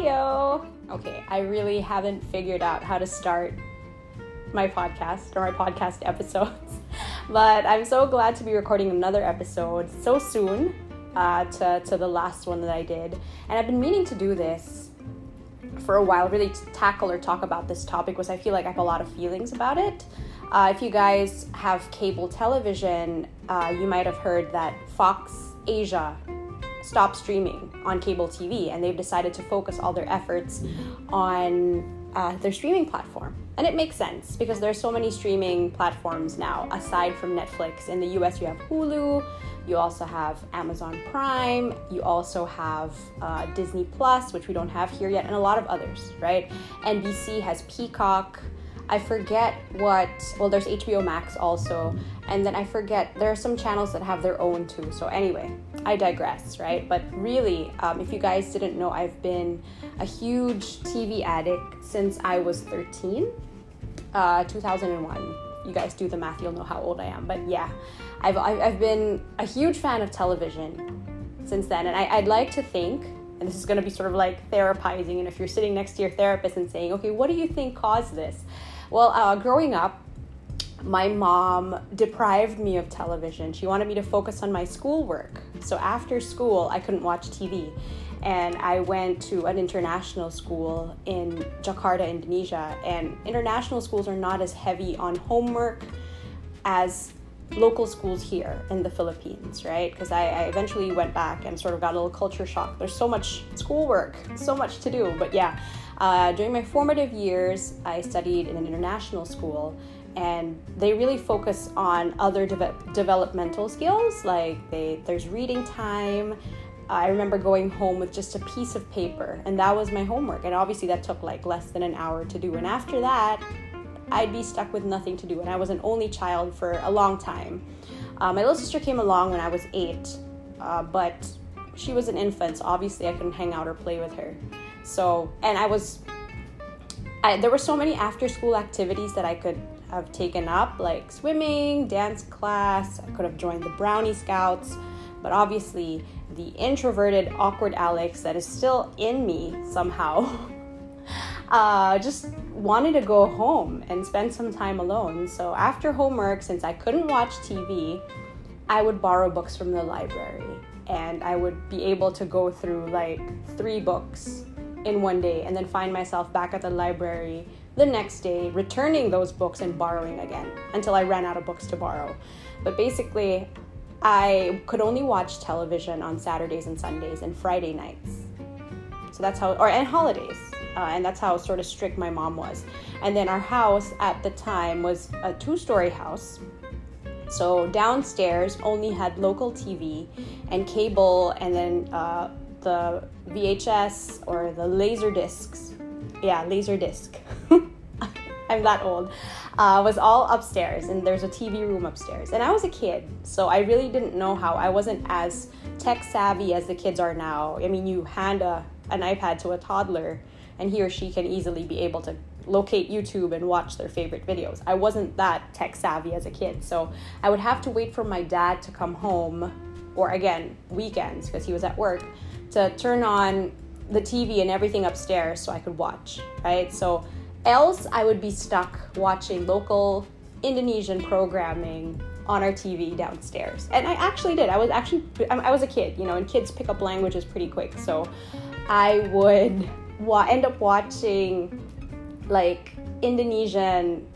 Heyo! Okay, I really haven't figured out how to start my podcast or my podcast episodes, but I'm so glad to be recording another episode so soon uh, to, to the last one that I did. And I've been meaning to do this for a while, really tackle or talk about this topic because I feel like I have a lot of feelings about it. Uh, if you guys have cable television, uh, you might have heard that Fox Asia stopped streaming on cable TV and they've decided to focus all their efforts on uh, their streaming platform. And it makes sense because there's so many streaming platforms now aside from Netflix. In the US, you have Hulu, you also have Amazon Prime, you also have uh, Disney Plus, which we don't have here yet, and a lot of others, right? NBC has Peacock. I forget what, well, there's HBO Max also, and then I forget, there are some channels that have their own too. So, anyway, I digress, right? But really, um, if you guys didn't know, I've been a huge TV addict since I was 13, uh, 2001. You guys do the math, you'll know how old I am. But yeah, I've, I've been a huge fan of television since then, and I, I'd like to think and this is going to be sort of like therapizing and if you're sitting next to your therapist and saying okay what do you think caused this well, uh, growing up, my mom deprived me of television. She wanted me to focus on my schoolwork. So after school, I couldn't watch TV. And I went to an international school in Jakarta, Indonesia. And international schools are not as heavy on homework as local schools here in the Philippines, right? Because I, I, eventually went back and sort of got a little culture shock. There's so much schoolwork, so much to do. But yeah, uh, during my formative years, I studied in an international school, and they really focus on other de- developmental skills. Like they, there's reading time. I remember going home with just a piece of paper, and that was my homework. And obviously, that took like less than an hour to do. And after that, I'd be stuck with nothing to do. And I was an only child for a long time. Uh, my little sister came along when I was eight, uh, but she was an infant, so obviously I couldn't hang out or play with her. So, and I was, I, there were so many after school activities that I could have taken up, like swimming, dance class. I could have joined the Brownie Scouts, but obviously, the introverted, awkward Alex that is still in me somehow uh, just wanted to go home and spend some time alone. So, after homework, since I couldn't watch TV, I would borrow books from the library and I would be able to go through like three books in one day and then find myself back at the library the next day, returning those books and borrowing again until I ran out of books to borrow. But basically, I could only watch television on Saturdays and Sundays and Friday nights. So that's how, or and holidays. Uh, and that's how sort of strict my mom was. And then our house at the time was a two story house. So downstairs only had local TV and cable, and then uh, the VHS or the laser discs. Yeah, laser disc. I'm that old. Uh, was all upstairs, and there's a TV room upstairs. And I was a kid, so I really didn't know how. I wasn't as tech savvy as the kids are now. I mean, you hand a, an iPad to a toddler, and he or she can easily be able to locate YouTube and watch their favorite videos. I wasn't that tech savvy as a kid, so I would have to wait for my dad to come home, or again, weekends, because he was at work to turn on the TV and everything upstairs so I could watch, right? So else I would be stuck watching local Indonesian programming on our TV downstairs. And I actually did. I was actually I was a kid, you know, and kids pick up languages pretty quick. So I would wa- end up watching like Indonesian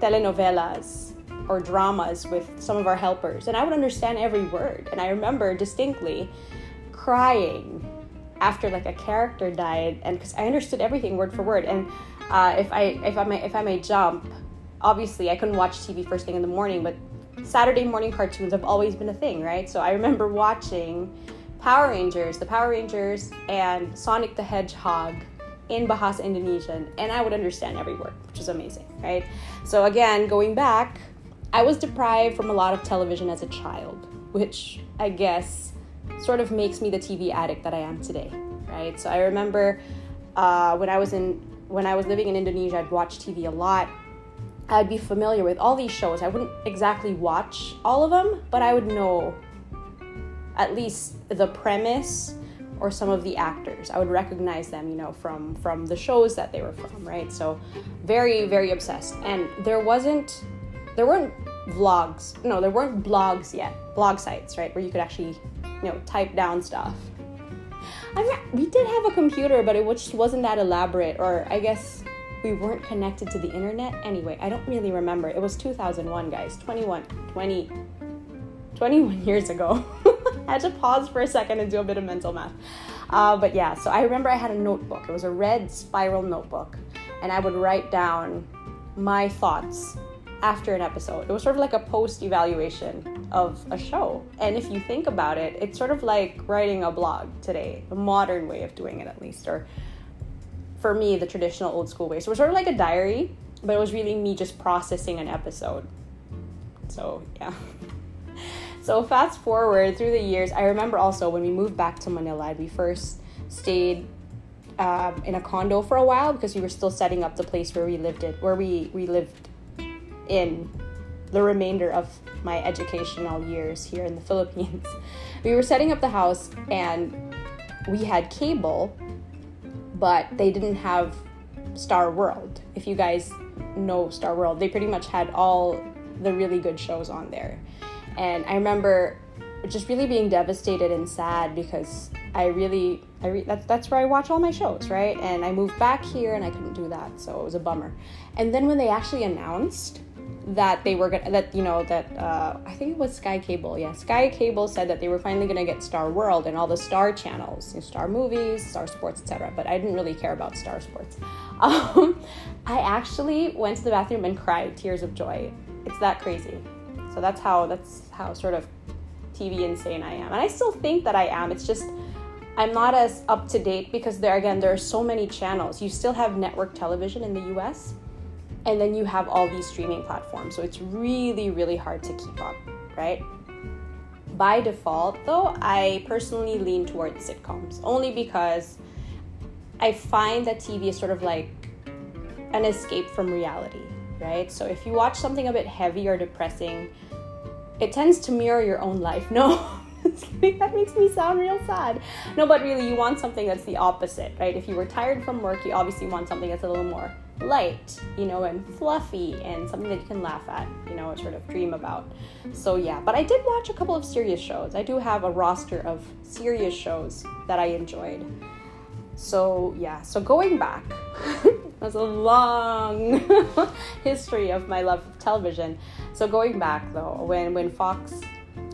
telenovelas or dramas with some of our helpers and I would understand every word. And I remember distinctly crying after like a character died and because i understood everything word for word and uh, if i if i may if i may jump obviously i couldn't watch tv first thing in the morning but saturday morning cartoons have always been a thing right? So i remember watching power rangers the power rangers and sonic the hedgehog in bahasa indonesian and i would understand every word which is amazing right? So again going back i was deprived from a lot of television as a child which i guess sort of makes me the TV addict that I am today, right? So I remember uh, when I was in when I was living in Indonesia, I'd watch TV a lot. I'd be familiar with all these shows. I wouldn't exactly watch all of them, but I would know at least the premise or some of the actors. I would recognize them, you know, from from the shows that they were from, right? So very very obsessed. And there wasn't there weren't vlogs. No, there weren't blogs yet. Blog sites, right, where you could actually, you know, type down stuff. I mean, we did have a computer, but it just wasn't that elaborate or I guess we weren't connected to the internet anyway. I don't really remember. It was 2001, guys. 21 20 21 years ago. I had to pause for a second and do a bit of mental math. Uh, but yeah, so I remember I had a notebook. It was a red spiral notebook, and I would write down my thoughts after an episode. It was sort of like a post evaluation of a show. And if you think about it, it's sort of like writing a blog today, the modern way of doing it at least, or for me, the traditional old school way. So it was sort of like a diary, but it was really me just processing an episode. So yeah. So fast forward through the years, I remember also when we moved back to Manila, we first stayed um, in a condo for a while because we were still setting up the place where we lived in, where we we lived in the remainder of my educational years here in the Philippines. We were setting up the house and we had cable, but they didn't have Star World. If you guys know Star World, they pretty much had all the really good shows on there. And I remember just really being devastated and sad because I really, I re- that's that's where I watch all my shows, right? And I moved back here and I couldn't do that, so it was a bummer. And then when they actually announced that they were gonna, that you know that uh, I think it was Sky Cable, yeah, Sky Cable said that they were finally gonna get Star World and all the Star channels, you know, Star Movies, Star Sports, etc. But I didn't really care about Star Sports. Um, I actually went to the bathroom and cried tears of joy. It's that crazy. So that's how that's how sort of TV insane I am. And I still think that I am. It's just I'm not as up to date because there again there are so many channels. You still have network television in the US and then you have all these streaming platforms. So it's really really hard to keep up, right? By default, though, I personally lean towards sitcoms only because I find that TV is sort of like an escape from reality right? So if you watch something a bit heavy or depressing, it tends to mirror your own life. No, that makes me sound real sad. No, but really, you want something that's the opposite, right? If you were tired from work, you obviously want something that's a little more light, you know, and fluffy and something that you can laugh at, you know, sort of dream about. So, yeah, but I did watch a couple of serious shows. I do have a roster of serious shows that I enjoyed. So, yeah, so going back, that's a long history of my love of television. So going back though, when when Fox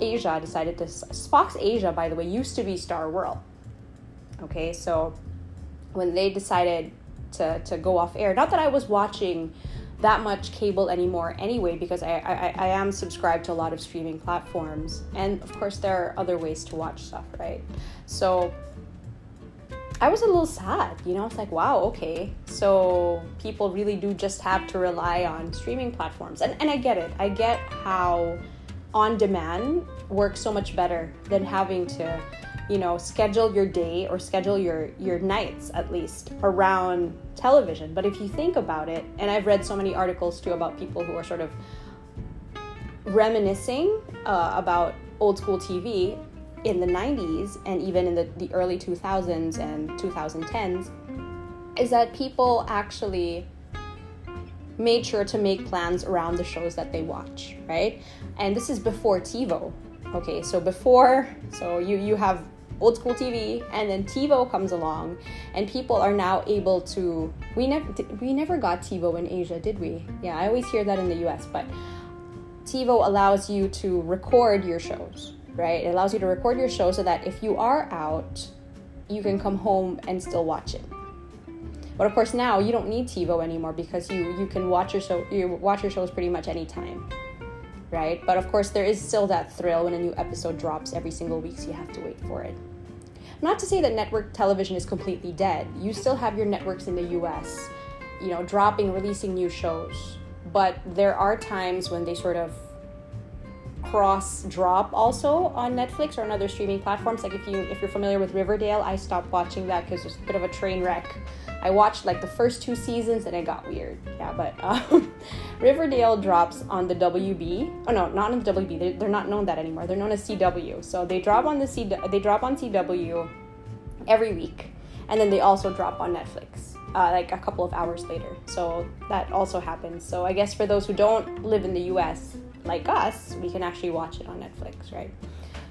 Asia decided to Fox Asia, by the way, used to be Star World. Okay, so when they decided to to go off air, not that I was watching that much cable anymore anyway because I, I, I am subscribed to a lot of streaming platforms. And of course there are other ways to watch stuff right? So I was a little sad, you know. It's like, wow, okay, so people really do just have to rely on streaming platforms, and and I get it. I get how on demand works so much better than having to, you know, schedule your day or schedule your your nights at least around television. But if you think about it, and I've read so many articles too about people who are sort of reminiscing uh, about old school TV in the 90s and even in the, the early 2000s and 2010s is that people actually made sure to make plans around the shows that they watch, right? And this is before TiVo. Okay, so before, so you you have old school TV, and then TiVo comes along, and people are now able to. We never we never got TiVo in Asia, did we? Yeah, I always hear that in the U.S., but TiVo allows you to record your shows, right? It allows you to record your show so that if you are out, you can come home and still watch it. But of course now you don't need TiVo anymore because you you can watch your show you watch your shows pretty much anytime. Right? But of course there is still that thrill when a new episode drops every single week, so you have to wait for it. Not to say that network television is completely dead. You still have your networks in the US, you know, dropping, releasing new shows. But there are times when they sort of cross drop also on Netflix or on other streaming platforms. Like if you if you're familiar with Riverdale, I stopped watching that because it's a bit of a train wreck. I watched like the first two seasons and it got weird. Yeah, but um, Riverdale drops on the WB. Oh no, not on the WB. They're, they're not known that anymore. They're known as CW. So they drop on the C. They drop on CW every week, and then they also drop on Netflix. Uh, like a couple of hours later. So that also happens. So I guess for those who don't live in the US, like us, we can actually watch it on Netflix, right?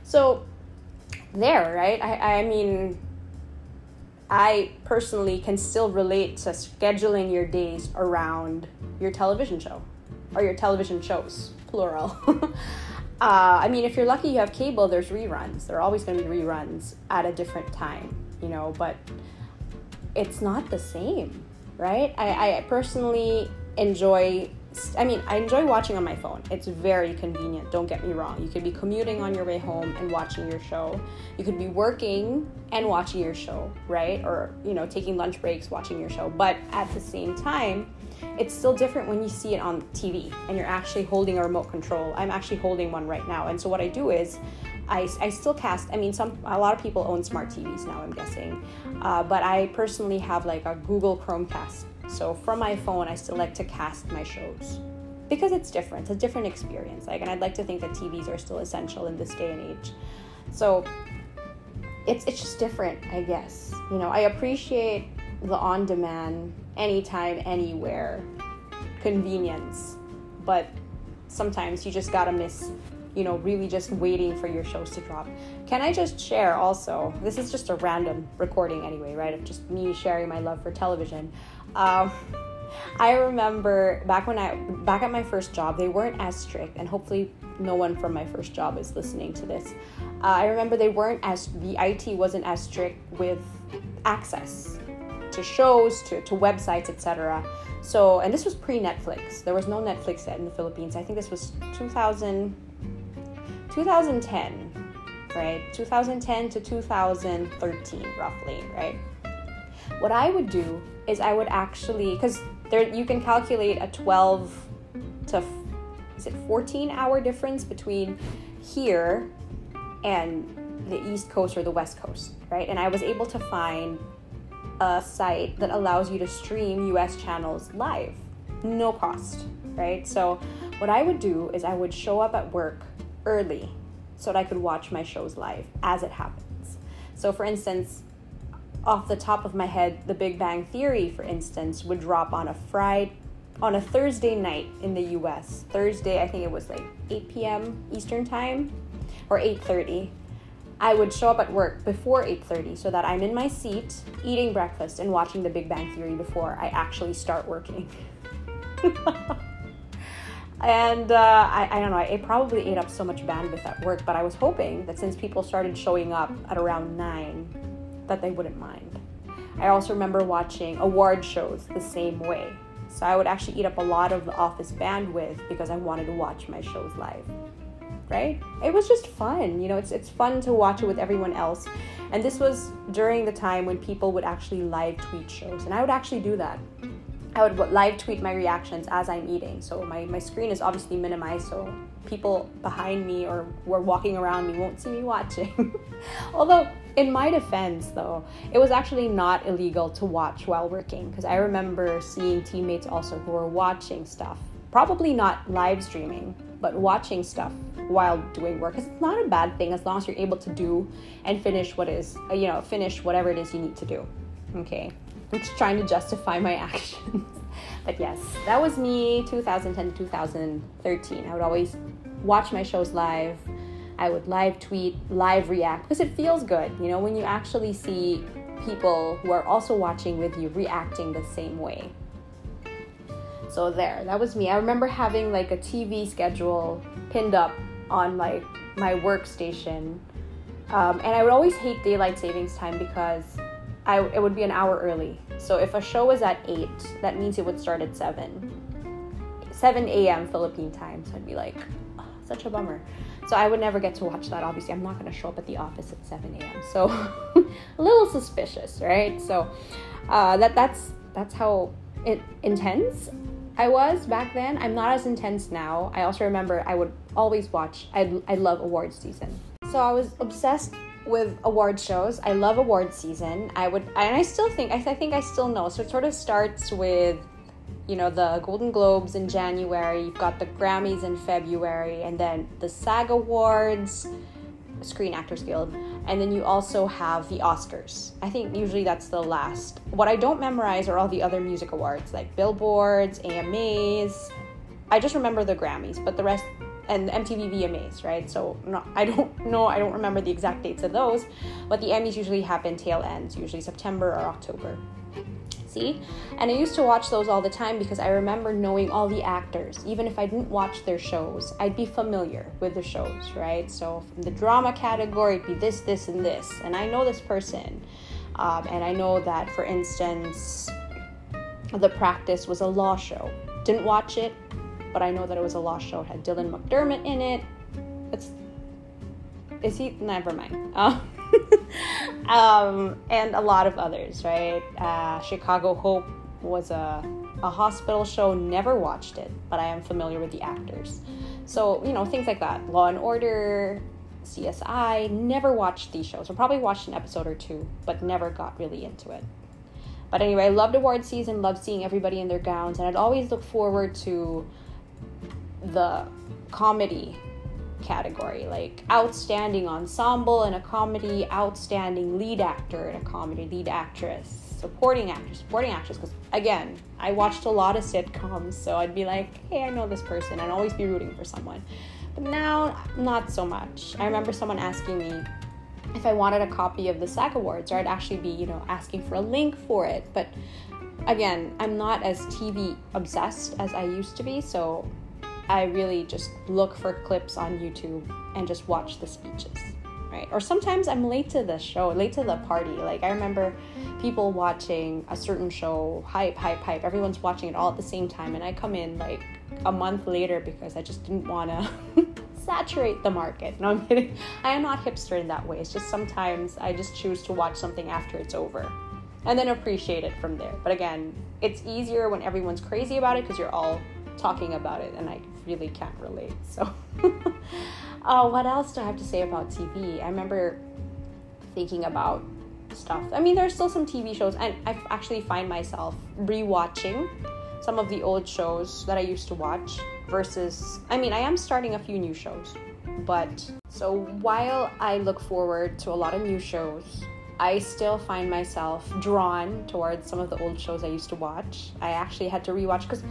So there, right? I, I mean, I personally can still relate to scheduling your days around your television show or your television shows, plural. uh, I mean, if you're lucky you have cable, there's reruns. There are always going to be reruns at a different time, you know, but it's not the same, right? I, I personally enjoy I mean, I enjoy watching on my phone. It's very convenient, don't get me wrong. You could be commuting on your way home and watching your show. You could be working and watching your show, right? Or, you know, taking lunch breaks, watching your show. But at the same time, it's still different when you see it on TV and you're actually holding a remote control. I'm actually holding one right now. And so what I do is I, I still cast, I mean, some a lot of people own smart TVs now, I'm guessing. Uh, but I personally have like a Google Chromecast so from my phone, I still like to cast my shows because it's different. It's a different experience. Like, and I'd like to think that TVs are still essential in this day and age. So it's it's just different, I guess. You know, I appreciate the on-demand, anytime, anywhere convenience, but sometimes you just gotta miss you know, really just waiting for your shows to drop. Can I just share also? This is just a random recording anyway, right? Of just me sharing my love for television. Um, I remember back when I back at my first job, they weren't as strict, and hopefully no one from my first job is listening to this. Uh, I remember they weren't as the IT wasn't as strict with access to shows, to, to websites, etc. So, and this was pre Netflix. There was no Netflix yet in the Philippines. I think this was 2000, 2010, right? 2010 to 2013, roughly, right? What I would do is I would actually, because there you can calculate a 12 to is it 14 hour difference between here and the East Coast or the West Coast, right? And I was able to find a site that allows you to stream US channels live, no cost, right? So, what I would do is I would show up at work early so that I could watch my shows live as it happens. So, for instance, off the top of my head, The Big Bang Theory, for instance, would drop on a Friday, on a Thursday night in the U.S. Thursday, I think it was like 8 p.m. Eastern time, or 8:30. I would show up at work before 8:30 so that I'm in my seat eating breakfast and watching The Big Bang Theory before I actually start working. and uh, I, I don't know, it probably ate up so much bandwidth at work, but I was hoping that since people started showing up at around 9, that they wouldn't mind. I also remember watching award shows the same way. So I would actually eat up a lot of the office bandwidth because I wanted to watch my shows live. Right? It was just fun. You know, it's it's fun to watch it with everyone else. And this was during the time when people would actually live tweet shows. And I would actually do that. I would live tweet my reactions as I'm eating. So my, my screen is obviously minimized, so people behind me or were walking around me won't see me watching. Although, in my defense, though, it was actually not illegal to watch while working because I remember seeing teammates also who were watching stuff. Probably not live streaming, but watching stuff while doing work. It's not a bad thing as long as you're able to do and finish what is, you know, finish whatever it is you need to do. Okay. I'm just trying to justify my actions. but yes, that was me 2010 to 2013. I would always watch my shows live. I would live tweet, live react because it feels good, you know, when you actually see people who are also watching with you reacting the same way. So there, that was me. I remember having like a TV schedule pinned up on like my workstation. Um, and I would always hate daylight savings time because I, it would be an hour early. So if a show was at 8, that means it would start at 7. 7 a.m. Philippine time. So I'd be like, oh, such a bummer. So I would never get to watch that. Obviously, I'm not going to show up at the office at 7 a.m. So a little suspicious, right? So uh, that that's that's how it, intense I was back then. I'm not as intense now. I also remember I would always watch. I I love awards season. So I was obsessed with award shows. I love award season. I would, and I still think, I, think I still know. So it sort of starts with, you know, the Golden Globes in January. You've got the Grammys in February, and then the SAG Awards Screen Actors Guild, and then you also have the Oscars. I think usually that's the last. What I don't memorize are all the other music awards like Billboards, AMAs. I just remember the Grammys, but the rest and MTV VMAs, right? So not, I don't know, I don't remember the exact dates of those, but the Emmys usually happen tail ends, usually September or October. See? And I used to watch those all the time because I remember knowing all the actors. Even if I didn't watch their shows, I'd be familiar with the shows, right? So from the drama category, it'd be this, this, and this. And I know this person. Um, and I know that, for instance, The Practice was a law show. Didn't watch it, but I know that it was a law show. It had Dylan McDermott in it. It's is he? Never mind. Uh, um, and a lot of others, right? Uh, Chicago Hope was a a hospital show. Never watched it, but I am familiar with the actors. So you know things like that. Law and Order, CSI. Never watched these shows. I probably watched an episode or two, but never got really into it. But anyway, I loved award season. Loved seeing everybody in their gowns, and I'd always look forward to the comedy category like outstanding ensemble in a comedy outstanding lead actor in a comedy lead actress supporting actor supporting actress because again i watched a lot of sitcoms so i'd be like hey i know this person and always be rooting for someone. But now not so much. I remember someone asking me if i wanted a copy of the sag awards or i'd actually be you know asking for a link for it but again i'm not as tv obsessed as i used to be so I really just look for clips on YouTube and just watch the speeches, right? Or sometimes I'm late to the show, late to the party. Like I remember people watching a certain show, hype, hype, hype. Everyone's watching it all at the same time, and I come in like a month later because I just didn't want to saturate the market. No, I'm kidding. I am not hipster in that way. It's just sometimes I just choose to watch something after it's over and then appreciate it from there. But again, it's easier when everyone's crazy about it because you're all talking about it and I really can't relate. So, uh, what else do I have to say about TV? I remember thinking about stuff. I mean, there's still some TV shows, and I actually find myself rewatching some of the old shows that I used to watch versus, I mean, I am starting a few new shows, but so while I look forward to a lot of new shows, I still find myself drawn towards some of the old shows I used to watch. I actually had to rewatch because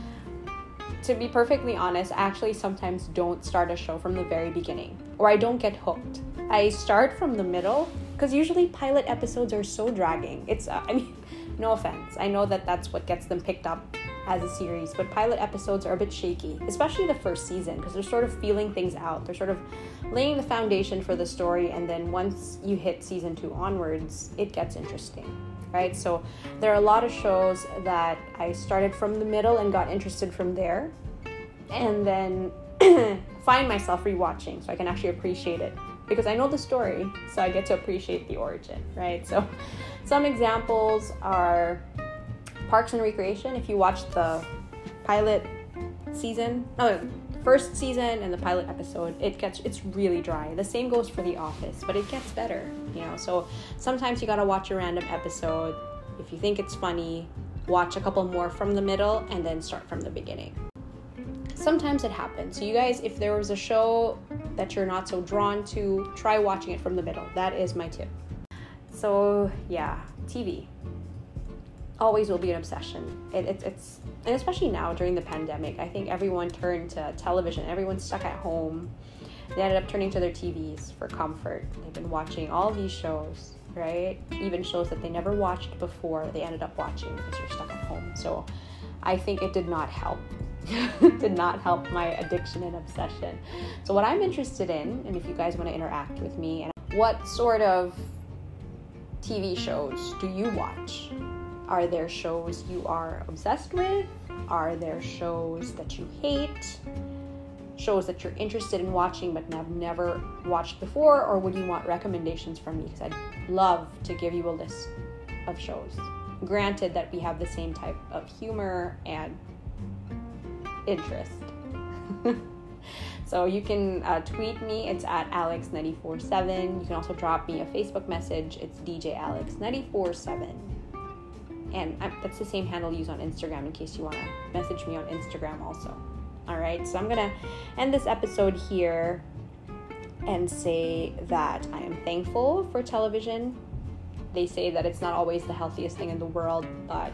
to be perfectly honest, I actually sometimes don't start a show from the very beginning or I don't get hooked. I start from the middle because usually pilot episodes are so dragging. It's, uh, I mean, no offense. I know that that's what gets them picked up as a series, but pilot episodes are a bit shaky, especially the first season because they're sort of feeling things out. They're sort of laying the foundation for the story, and then once you hit season two onwards, it gets interesting right? So there are a lot of shows that I started from the middle and got interested from there, and then find myself rewatching so I can actually appreciate it because I know the story, so I get to appreciate the origin, right? So some examples are Parks and Recreation. If you watch the pilot season, oh, first season and the pilot episode, it gets it's really dry. The same goes for The Office, but it gets better, you know. So sometimes you gotta watch a random episode. If you think it's funny, watch a couple more from the middle and then start from the beginning. Sometimes it happens. So you guys, if there was a show that you're not so drawn to, try watching it from the middle. That is my tip. So yeah, TV always will be an obsession. It, it, it's and especially now during the pandemic, I think everyone turned to television. Everyone's stuck at home. They ended up turning to their TVs for comfort. They've been watching all these shows, right? Even shows that they never watched before, they ended up watching because you're stuck at home. So I think it did not help. did not help my addiction and obsession. So what I'm interested in, and if you guys want to interact with me, and what sort of TV shows do you watch? Are there shows you are obsessed with? Are there shows that you hate? Shows that you're interested in watching but have never watched before? Or would you want recommendations from me? Because I'd love to give you a list of shows. Granted that we have the same type of humor and interest. so you can uh, tweet me. It's at alex947. You can also drop me a Facebook message. It's DJ Alex947 and that's the same handle used on Instagram in case you want to message me on Instagram also. All right, so I'm gonna end this episode here. and say that I am thankful for television. They say that it's not always the healthiest thing in the world, but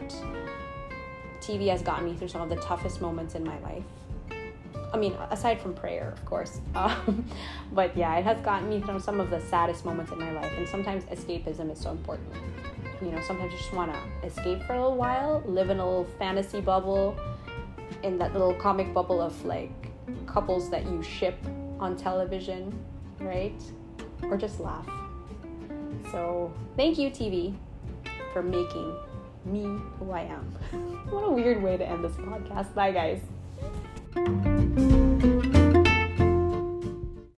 TV has gotten me through some of the toughest moments in my life. I mean, aside from prayer, of course. Um, but yeah, it has gotten me through some of the saddest moments in my life. And sometimes escapism is so important. You know, sometimes you just want to escape for a little while, live in a little fantasy bubble, in that little comic bubble of like couples that you ship on television, right? Or just laugh. So, thank you, TV, for making me who I am. what a weird way to end this podcast. Bye, guys.